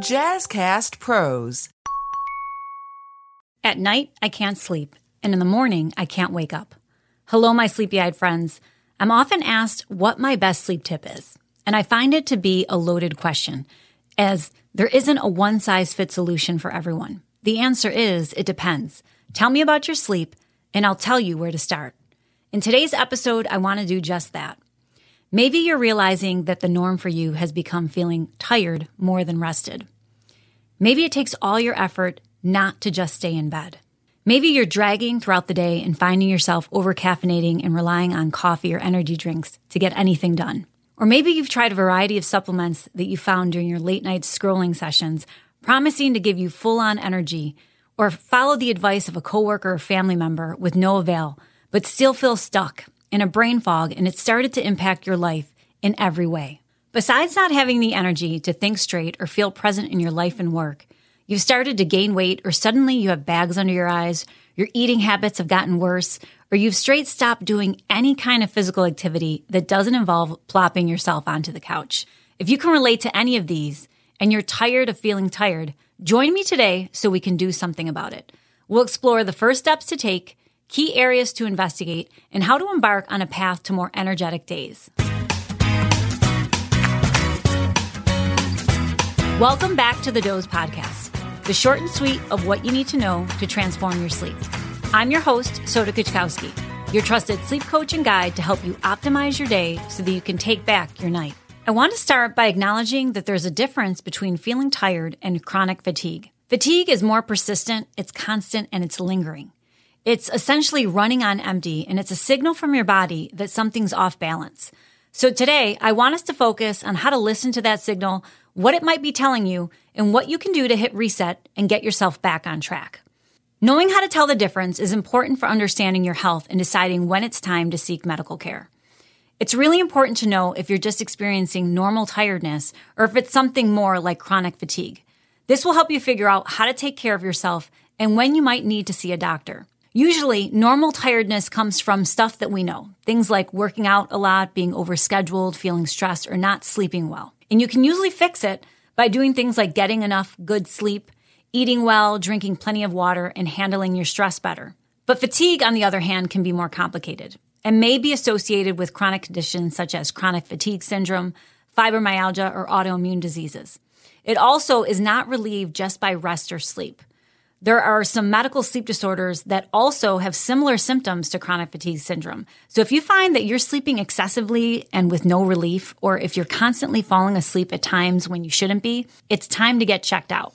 Jazzcast Pros. At night, I can't sleep, and in the morning, I can't wake up. Hello, my sleepy eyed friends. I'm often asked what my best sleep tip is, and I find it to be a loaded question, as there isn't a one size fits solution for everyone. The answer is it depends. Tell me about your sleep, and I'll tell you where to start. In today's episode, I want to do just that. Maybe you're realizing that the norm for you has become feeling tired more than rested. Maybe it takes all your effort not to just stay in bed. Maybe you're dragging throughout the day and finding yourself over caffeinating and relying on coffee or energy drinks to get anything done. Or maybe you've tried a variety of supplements that you found during your late night scrolling sessions, promising to give you full on energy, or follow the advice of a coworker or family member with no avail, but still feel stuck in a brain fog and it started to impact your life in every way. Besides not having the energy to think straight or feel present in your life and work, you've started to gain weight or suddenly you have bags under your eyes, your eating habits have gotten worse, or you've straight stopped doing any kind of physical activity that doesn't involve plopping yourself onto the couch. If you can relate to any of these and you're tired of feeling tired, join me today so we can do something about it. We'll explore the first steps to take, key areas to investigate, and how to embark on a path to more energetic days. Welcome back to the Doze Podcast, the short and sweet of what you need to know to transform your sleep. I'm your host, Soda Kuchkowski, your trusted sleep coach and guide to help you optimize your day so that you can take back your night. I want to start by acknowledging that there's a difference between feeling tired and chronic fatigue. Fatigue is more persistent, it's constant, and it's lingering. It's essentially running on empty, and it's a signal from your body that something's off balance. So today, I want us to focus on how to listen to that signal, what it might be telling you, and what you can do to hit reset and get yourself back on track. Knowing how to tell the difference is important for understanding your health and deciding when it's time to seek medical care. It's really important to know if you're just experiencing normal tiredness or if it's something more like chronic fatigue. This will help you figure out how to take care of yourself and when you might need to see a doctor. Usually, normal tiredness comes from stuff that we know. Things like working out a lot, being overscheduled, feeling stressed, or not sleeping well. And you can usually fix it by doing things like getting enough good sleep, eating well, drinking plenty of water, and handling your stress better. But fatigue, on the other hand, can be more complicated and may be associated with chronic conditions such as chronic fatigue syndrome, fibromyalgia, or autoimmune diseases. It also is not relieved just by rest or sleep. There are some medical sleep disorders that also have similar symptoms to chronic fatigue syndrome. So if you find that you're sleeping excessively and with no relief, or if you're constantly falling asleep at times when you shouldn't be, it's time to get checked out.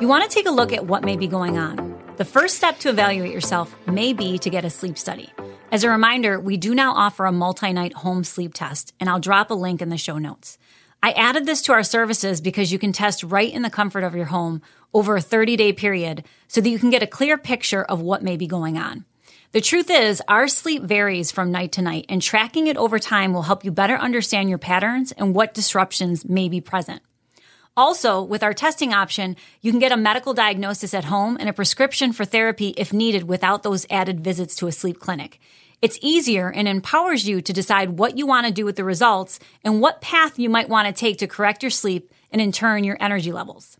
You want to take a look at what may be going on. The first step to evaluate yourself may be to get a sleep study. As a reminder, we do now offer a multi night home sleep test, and I'll drop a link in the show notes. I added this to our services because you can test right in the comfort of your home over a 30 day period so that you can get a clear picture of what may be going on. The truth is, our sleep varies from night to night, and tracking it over time will help you better understand your patterns and what disruptions may be present. Also, with our testing option, you can get a medical diagnosis at home and a prescription for therapy if needed without those added visits to a sleep clinic. It's easier and empowers you to decide what you want to do with the results and what path you might want to take to correct your sleep and in turn your energy levels.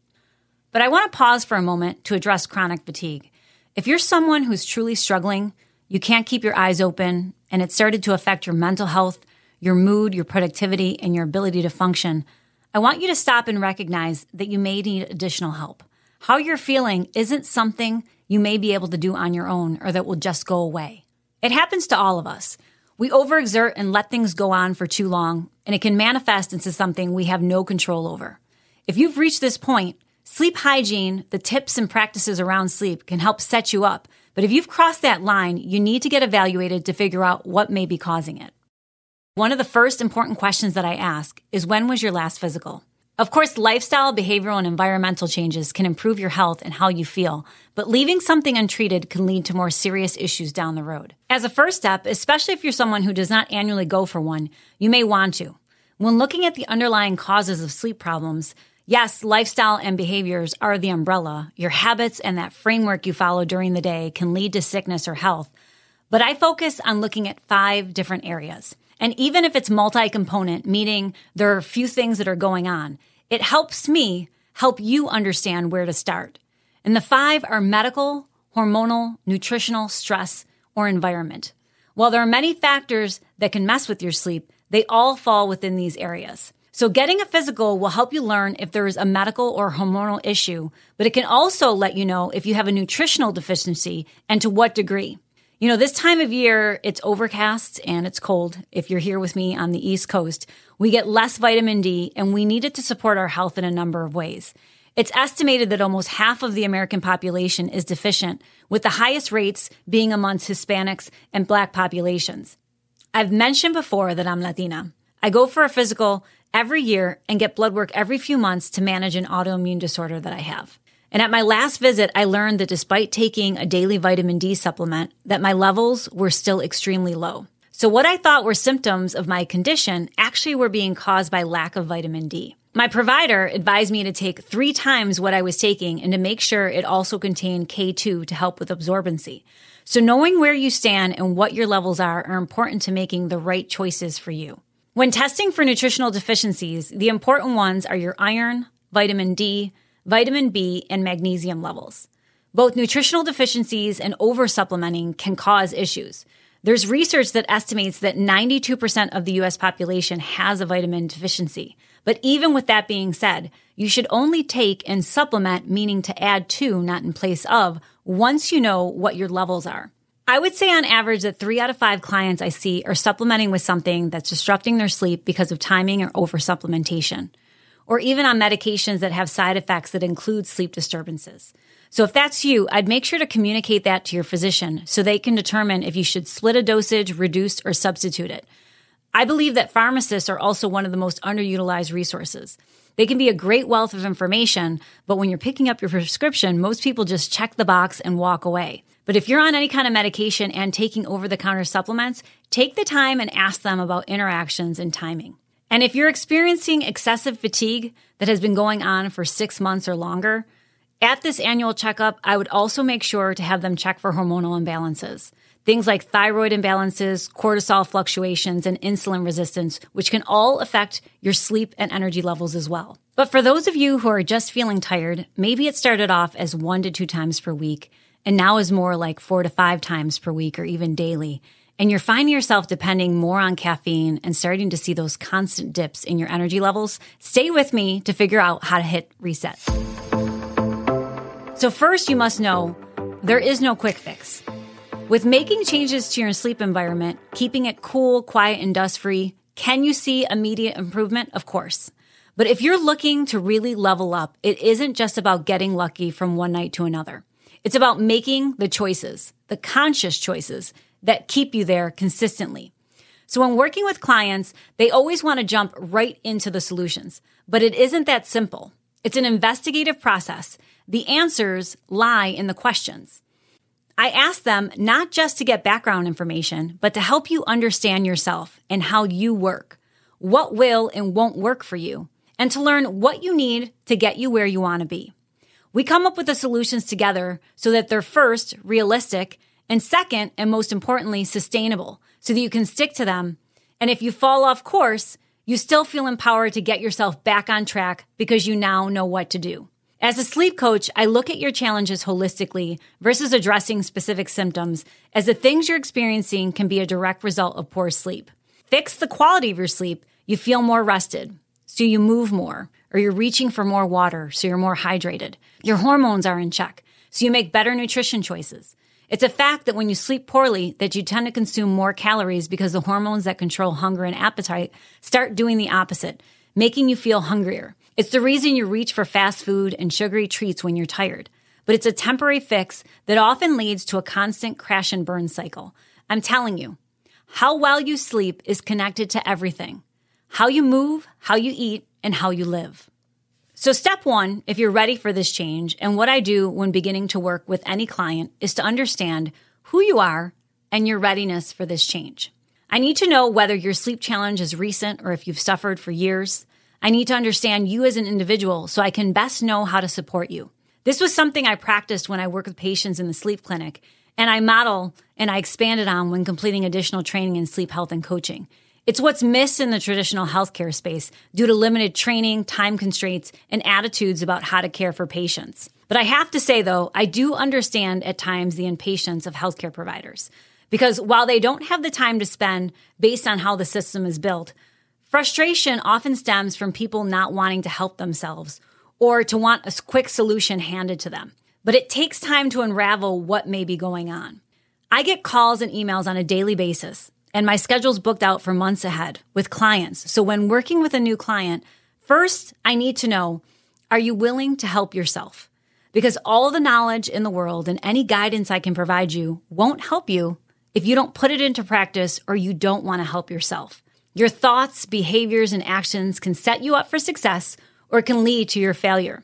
But I want to pause for a moment to address chronic fatigue. If you're someone who's truly struggling, you can't keep your eyes open, and it started to affect your mental health, your mood, your productivity, and your ability to function, I want you to stop and recognize that you may need additional help. How you're feeling isn't something you may be able to do on your own or that will just go away. It happens to all of us. We overexert and let things go on for too long, and it can manifest into something we have no control over. If you've reached this point, sleep hygiene, the tips and practices around sleep can help set you up. But if you've crossed that line, you need to get evaluated to figure out what may be causing it. One of the first important questions that I ask is when was your last physical? Of course, lifestyle, behavioral, and environmental changes can improve your health and how you feel, but leaving something untreated can lead to more serious issues down the road. As a first step, especially if you're someone who does not annually go for one, you may want to. When looking at the underlying causes of sleep problems, yes, lifestyle and behaviors are the umbrella. Your habits and that framework you follow during the day can lead to sickness or health. But I focus on looking at five different areas. And even if it's multi component, meaning there are a few things that are going on, It helps me help you understand where to start. And the five are medical, hormonal, nutritional, stress, or environment. While there are many factors that can mess with your sleep, they all fall within these areas. So getting a physical will help you learn if there is a medical or hormonal issue, but it can also let you know if you have a nutritional deficiency and to what degree. You know, this time of year, it's overcast and it's cold. If you're here with me on the East Coast, we get less vitamin D and we need it to support our health in a number of ways. It's estimated that almost half of the American population is deficient, with the highest rates being amongst Hispanics and Black populations. I've mentioned before that I'm Latina. I go for a physical every year and get blood work every few months to manage an autoimmune disorder that I have. And at my last visit, I learned that despite taking a daily vitamin D supplement, that my levels were still extremely low. So what I thought were symptoms of my condition actually were being caused by lack of vitamin D. My provider advised me to take three times what I was taking and to make sure it also contained K2 to help with absorbency. So knowing where you stand and what your levels are are important to making the right choices for you. When testing for nutritional deficiencies, the important ones are your iron, vitamin D, vitamin B, and magnesium levels. Both nutritional deficiencies and oversupplementing can cause issues. There's research that estimates that 92% of the US population has a vitamin deficiency. But even with that being said, you should only take and supplement, meaning to add to, not in place of, once you know what your levels are. I would say on average that three out of five clients I see are supplementing with something that's disrupting their sleep because of timing or over supplementation, or even on medications that have side effects that include sleep disturbances. So if that's you, I'd make sure to communicate that to your physician so they can determine if you should split a dosage, reduce, or substitute it. I believe that pharmacists are also one of the most underutilized resources. They can be a great wealth of information, but when you're picking up your prescription, most people just check the box and walk away. But if you're on any kind of medication and taking over the counter supplements, take the time and ask them about interactions and timing. And if you're experiencing excessive fatigue that has been going on for six months or longer, at this annual checkup, I would also make sure to have them check for hormonal imbalances. Things like thyroid imbalances, cortisol fluctuations, and insulin resistance, which can all affect your sleep and energy levels as well. But for those of you who are just feeling tired, maybe it started off as one to two times per week and now is more like four to five times per week or even daily. And you're finding yourself depending more on caffeine and starting to see those constant dips in your energy levels. Stay with me to figure out how to hit reset. So, first, you must know there is no quick fix. With making changes to your sleep environment, keeping it cool, quiet, and dust free, can you see immediate improvement? Of course. But if you're looking to really level up, it isn't just about getting lucky from one night to another. It's about making the choices, the conscious choices that keep you there consistently. So when working with clients, they always want to jump right into the solutions, but it isn't that simple. It's an investigative process the answers lie in the questions. I ask them not just to get background information, but to help you understand yourself and how you work, what will and won't work for you, and to learn what you need to get you where you want to be. We come up with the solutions together so that they're first realistic and second, and most importantly, sustainable so that you can stick to them. And if you fall off course, you still feel empowered to get yourself back on track because you now know what to do. As a sleep coach, I look at your challenges holistically versus addressing specific symptoms, as the things you're experiencing can be a direct result of poor sleep. Fix the quality of your sleep, you feel more rested, so you move more, or you're reaching for more water, so you're more hydrated. Your hormones are in check, so you make better nutrition choices. It's a fact that when you sleep poorly, that you tend to consume more calories because the hormones that control hunger and appetite start doing the opposite, making you feel hungrier. It's the reason you reach for fast food and sugary treats when you're tired. But it's a temporary fix that often leads to a constant crash and burn cycle. I'm telling you, how well you sleep is connected to everything how you move, how you eat, and how you live. So, step one, if you're ready for this change, and what I do when beginning to work with any client is to understand who you are and your readiness for this change. I need to know whether your sleep challenge is recent or if you've suffered for years. I need to understand you as an individual so I can best know how to support you. This was something I practiced when I work with patients in the sleep clinic, and I model and I expanded on when completing additional training in sleep health and coaching. It's what's missed in the traditional healthcare space due to limited training, time constraints, and attitudes about how to care for patients. But I have to say, though, I do understand at times the impatience of healthcare providers. Because while they don't have the time to spend based on how the system is built, frustration often stems from people not wanting to help themselves or to want a quick solution handed to them. But it takes time to unravel what may be going on. I get calls and emails on a daily basis and my schedule's booked out for months ahead with clients. So when working with a new client, first I need to know, are you willing to help yourself? Because all the knowledge in the world and any guidance I can provide you won't help you if you don't put it into practice or you don't want to help yourself. Your thoughts, behaviors, and actions can set you up for success or can lead to your failure.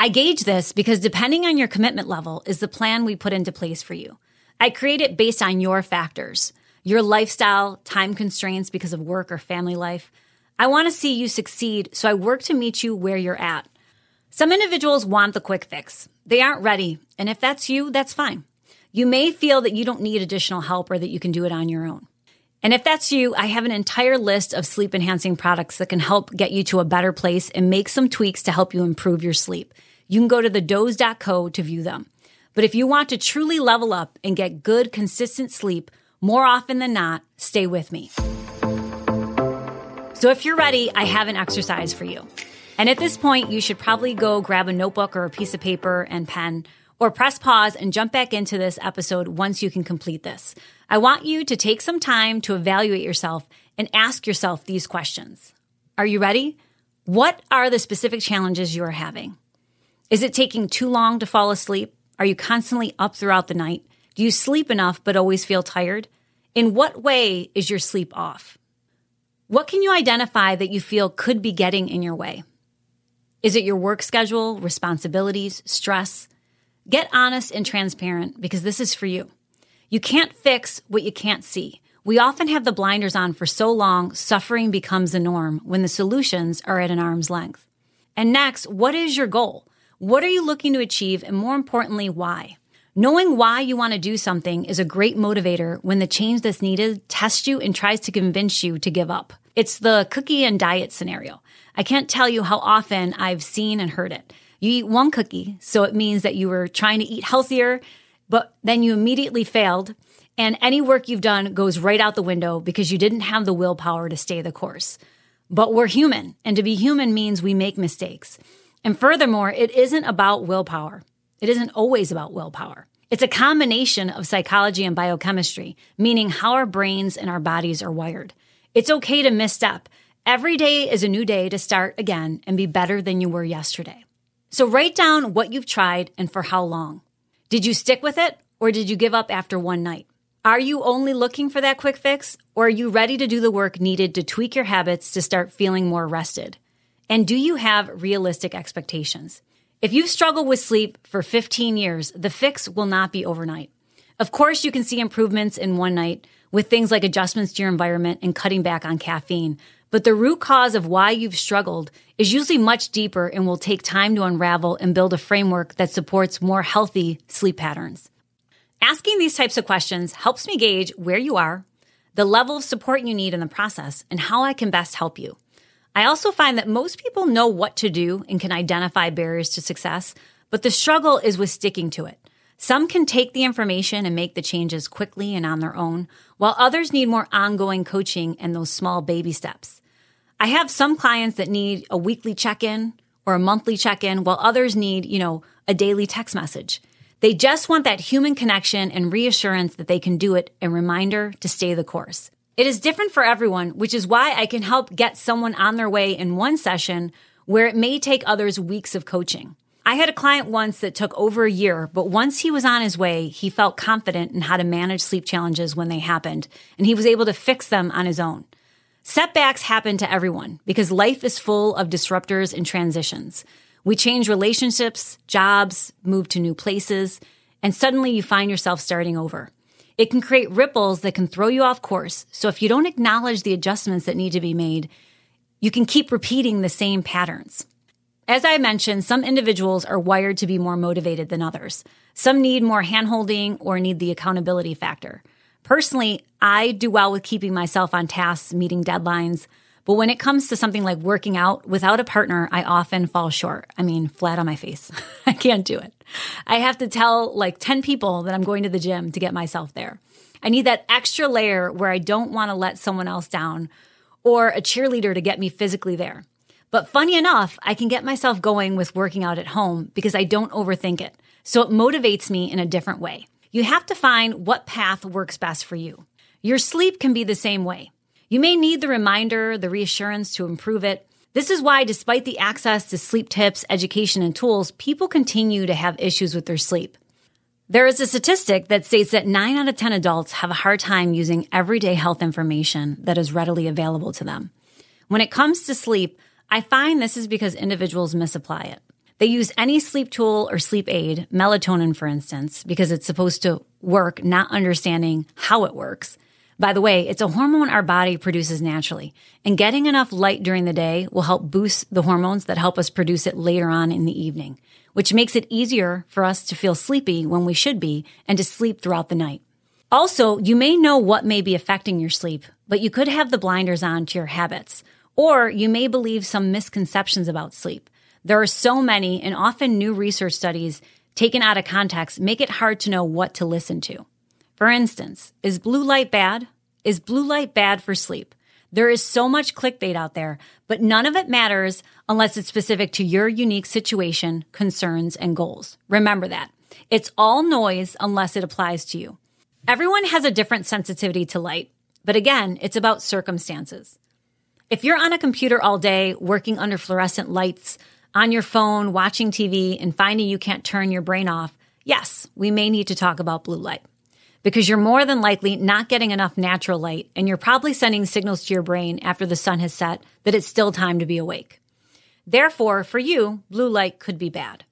I gauge this because depending on your commitment level is the plan we put into place for you. I create it based on your factors your lifestyle, time constraints because of work or family life. I want to see you succeed, so I work to meet you where you're at. Some individuals want the quick fix. They aren't ready, and if that's you, that's fine. You may feel that you don't need additional help or that you can do it on your own. And if that's you, I have an entire list of sleep enhancing products that can help get you to a better place and make some tweaks to help you improve your sleep. You can go to thedoze.co to view them. But if you want to truly level up and get good, consistent sleep, more often than not, stay with me. So if you're ready, I have an exercise for you. And at this point, you should probably go grab a notebook or a piece of paper and pen or press pause and jump back into this episode once you can complete this. I want you to take some time to evaluate yourself and ask yourself these questions. Are you ready? What are the specific challenges you are having? Is it taking too long to fall asleep? Are you constantly up throughout the night? Do you sleep enough but always feel tired? In what way is your sleep off? What can you identify that you feel could be getting in your way? Is it your work schedule, responsibilities, stress? Get honest and transparent because this is for you. You can't fix what you can't see. We often have the blinders on for so long, suffering becomes the norm when the solutions are at an arm's length. And next, what is your goal? What are you looking to achieve? And more importantly, why? Knowing why you want to do something is a great motivator when the change that's needed tests you and tries to convince you to give up. It's the cookie and diet scenario. I can't tell you how often I've seen and heard it. You eat one cookie, so it means that you were trying to eat healthier, but then you immediately failed. And any work you've done goes right out the window because you didn't have the willpower to stay the course. But we're human, and to be human means we make mistakes. And furthermore, it isn't about willpower. It isn't always about willpower. It's a combination of psychology and biochemistry, meaning how our brains and our bodies are wired. It's okay to misstep. Every day is a new day to start again and be better than you were yesterday. So write down what you've tried and for how long. Did you stick with it or did you give up after one night? Are you only looking for that quick fix or are you ready to do the work needed to tweak your habits to start feeling more rested? And do you have realistic expectations? If you've struggled with sleep for 15 years, the fix will not be overnight. Of course, you can see improvements in one night with things like adjustments to your environment and cutting back on caffeine. But the root cause of why you've struggled is usually much deeper and will take time to unravel and build a framework that supports more healthy sleep patterns. Asking these types of questions helps me gauge where you are, the level of support you need in the process, and how I can best help you. I also find that most people know what to do and can identify barriers to success, but the struggle is with sticking to it. Some can take the information and make the changes quickly and on their own, while others need more ongoing coaching and those small baby steps. I have some clients that need a weekly check-in or a monthly check-in, while others need, you know, a daily text message. They just want that human connection and reassurance that they can do it and reminder to stay the course. It is different for everyone, which is why I can help get someone on their way in one session where it may take others weeks of coaching. I had a client once that took over a year, but once he was on his way, he felt confident in how to manage sleep challenges when they happened, and he was able to fix them on his own. Setbacks happen to everyone because life is full of disruptors and transitions. We change relationships, jobs, move to new places, and suddenly you find yourself starting over. It can create ripples that can throw you off course. So if you don't acknowledge the adjustments that need to be made, you can keep repeating the same patterns. As I mentioned, some individuals are wired to be more motivated than others. Some need more handholding or need the accountability factor. Personally, I do well with keeping myself on tasks, meeting deadlines. But when it comes to something like working out without a partner, I often fall short. I mean, flat on my face. I can't do it. I have to tell like 10 people that I'm going to the gym to get myself there. I need that extra layer where I don't want to let someone else down or a cheerleader to get me physically there. But funny enough, I can get myself going with working out at home because I don't overthink it. So it motivates me in a different way. You have to find what path works best for you. Your sleep can be the same way. You may need the reminder, the reassurance to improve it. This is why, despite the access to sleep tips, education, and tools, people continue to have issues with their sleep. There is a statistic that states that 9 out of 10 adults have a hard time using everyday health information that is readily available to them. When it comes to sleep, I find this is because individuals misapply it. They use any sleep tool or sleep aid, melatonin for instance, because it's supposed to work, not understanding how it works. By the way, it's a hormone our body produces naturally, and getting enough light during the day will help boost the hormones that help us produce it later on in the evening, which makes it easier for us to feel sleepy when we should be and to sleep throughout the night. Also, you may know what may be affecting your sleep, but you could have the blinders on to your habits, or you may believe some misconceptions about sleep. There are so many and often new research studies taken out of context make it hard to know what to listen to. For instance, is blue light bad? Is blue light bad for sleep? There is so much clickbait out there, but none of it matters unless it's specific to your unique situation, concerns, and goals. Remember that. It's all noise unless it applies to you. Everyone has a different sensitivity to light, but again, it's about circumstances. If you're on a computer all day, working under fluorescent lights, on your phone, watching TV, and finding you can't turn your brain off, yes, we may need to talk about blue light because you're more than likely not getting enough natural light and you're probably sending signals to your brain after the sun has set that it's still time to be awake. Therefore, for you, blue light could be bad.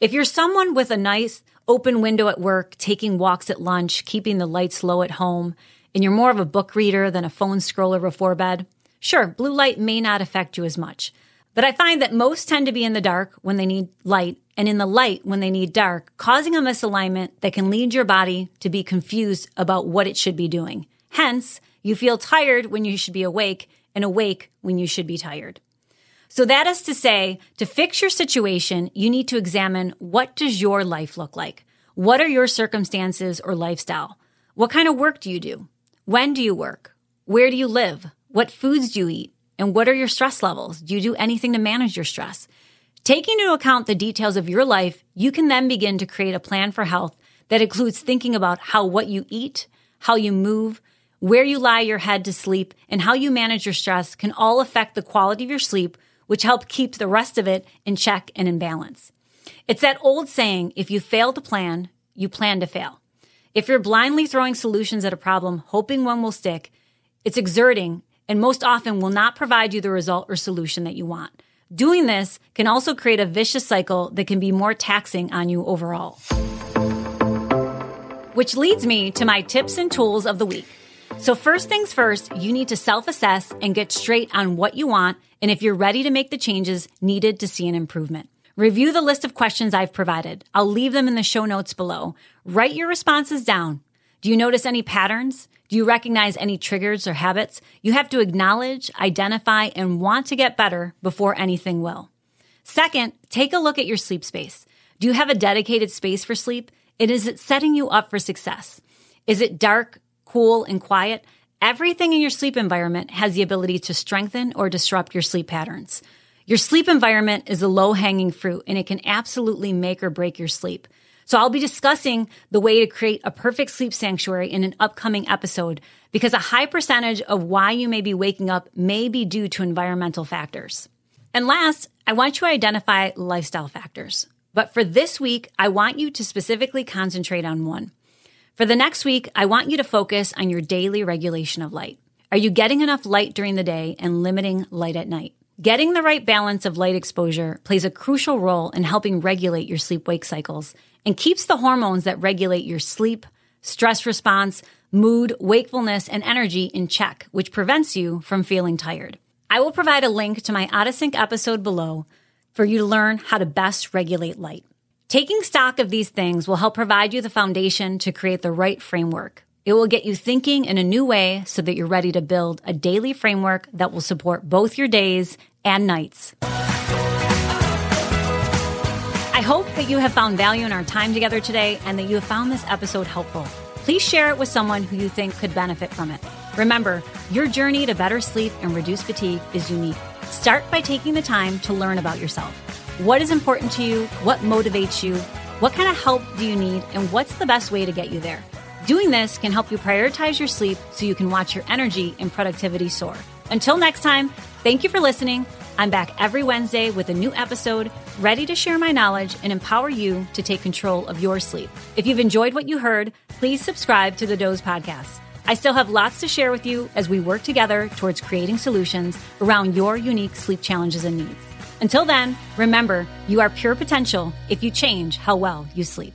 If you're someone with a nice open window at work, taking walks at lunch, keeping the lights low at home, and you're more of a book reader than a phone scroller before bed, sure, blue light may not affect you as much. But I find that most tend to be in the dark when they need light and in the light when they need dark, causing a misalignment that can lead your body to be confused about what it should be doing. Hence, you feel tired when you should be awake and awake when you should be tired. So that is to say, to fix your situation, you need to examine what does your life look like? What are your circumstances or lifestyle? What kind of work do you do? When do you work? Where do you live? What foods do you eat? And what are your stress levels? Do you do anything to manage your stress? Taking into account the details of your life, you can then begin to create a plan for health that includes thinking about how what you eat, how you move, where you lie your head to sleep, and how you manage your stress can all affect the quality of your sleep, which help keep the rest of it in check and in balance. It's that old saying, if you fail to plan, you plan to fail. If you're blindly throwing solutions at a problem, hoping one will stick, it's exerting and most often will not provide you the result or solution that you want. Doing this can also create a vicious cycle that can be more taxing on you overall. Which leads me to my tips and tools of the week. So, first things first, you need to self assess and get straight on what you want and if you're ready to make the changes needed to see an improvement. Review the list of questions I've provided. I'll leave them in the show notes below. Write your responses down. Do you notice any patterns? Do you recognize any triggers or habits? You have to acknowledge, identify, and want to get better before anything will. Second, take a look at your sleep space. Do you have a dedicated space for sleep? And is it setting you up for success? Is it dark, cool, and quiet? Everything in your sleep environment has the ability to strengthen or disrupt your sleep patterns. Your sleep environment is a low hanging fruit and it can absolutely make or break your sleep. So I'll be discussing the way to create a perfect sleep sanctuary in an upcoming episode because a high percentage of why you may be waking up may be due to environmental factors. And last, I want you to identify lifestyle factors. But for this week, I want you to specifically concentrate on one. For the next week, I want you to focus on your daily regulation of light. Are you getting enough light during the day and limiting light at night? Getting the right balance of light exposure plays a crucial role in helping regulate your sleep wake cycles and keeps the hormones that regulate your sleep, stress response, mood, wakefulness, and energy in check, which prevents you from feeling tired. I will provide a link to my Out of Sync episode below for you to learn how to best regulate light. Taking stock of these things will help provide you the foundation to create the right framework. It will get you thinking in a new way so that you're ready to build a daily framework that will support both your days and nights. Hope that you have found value in our time together today and that you have found this episode helpful. Please share it with someone who you think could benefit from it. Remember, your journey to better sleep and reduce fatigue is unique. Start by taking the time to learn about yourself. What is important to you? What motivates you? What kind of help do you need? And what's the best way to get you there? Doing this can help you prioritize your sleep so you can watch your energy and productivity soar. Until next time, thank you for listening. I'm back every Wednesday with a new episode, ready to share my knowledge and empower you to take control of your sleep. If you've enjoyed what you heard, please subscribe to the Doze Podcast. I still have lots to share with you as we work together towards creating solutions around your unique sleep challenges and needs. Until then, remember, you are pure potential if you change how well you sleep.